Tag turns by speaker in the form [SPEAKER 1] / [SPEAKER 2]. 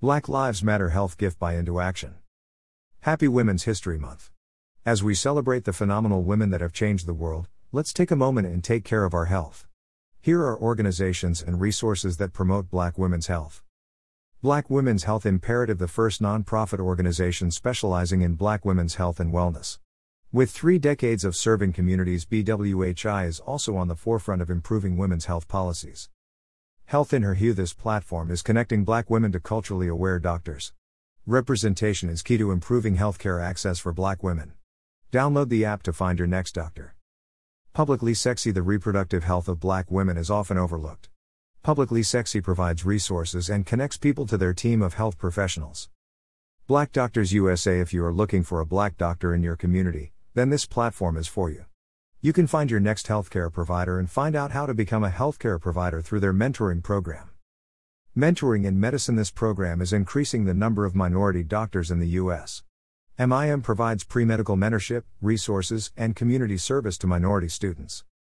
[SPEAKER 1] Black Lives Matter Health Gift by Into Action. Happy Women's History Month. As we celebrate the phenomenal women that have changed the world, let's take a moment and take care of our health. Here are organizations and resources that promote black women's health. Black Women's Health Imperative, the first nonprofit organization specializing in black women's health and wellness. With three decades of serving communities, BWHI is also on the forefront of improving women's health policies. Health in Her Hue This platform is connecting black women to culturally aware doctors. Representation is key to improving healthcare access for black women. Download the app to find your next doctor. Publicly Sexy The reproductive health of black women is often overlooked. Publicly Sexy provides resources and connects people to their team of health professionals. Black Doctors USA If you are looking for a black doctor in your community, then this platform is for you. You can find your next healthcare provider and find out how to become a healthcare provider through their mentoring program. Mentoring in Medicine This program is increasing the number of minority doctors in the U.S. MIM provides pre medical mentorship, resources, and community service to minority students.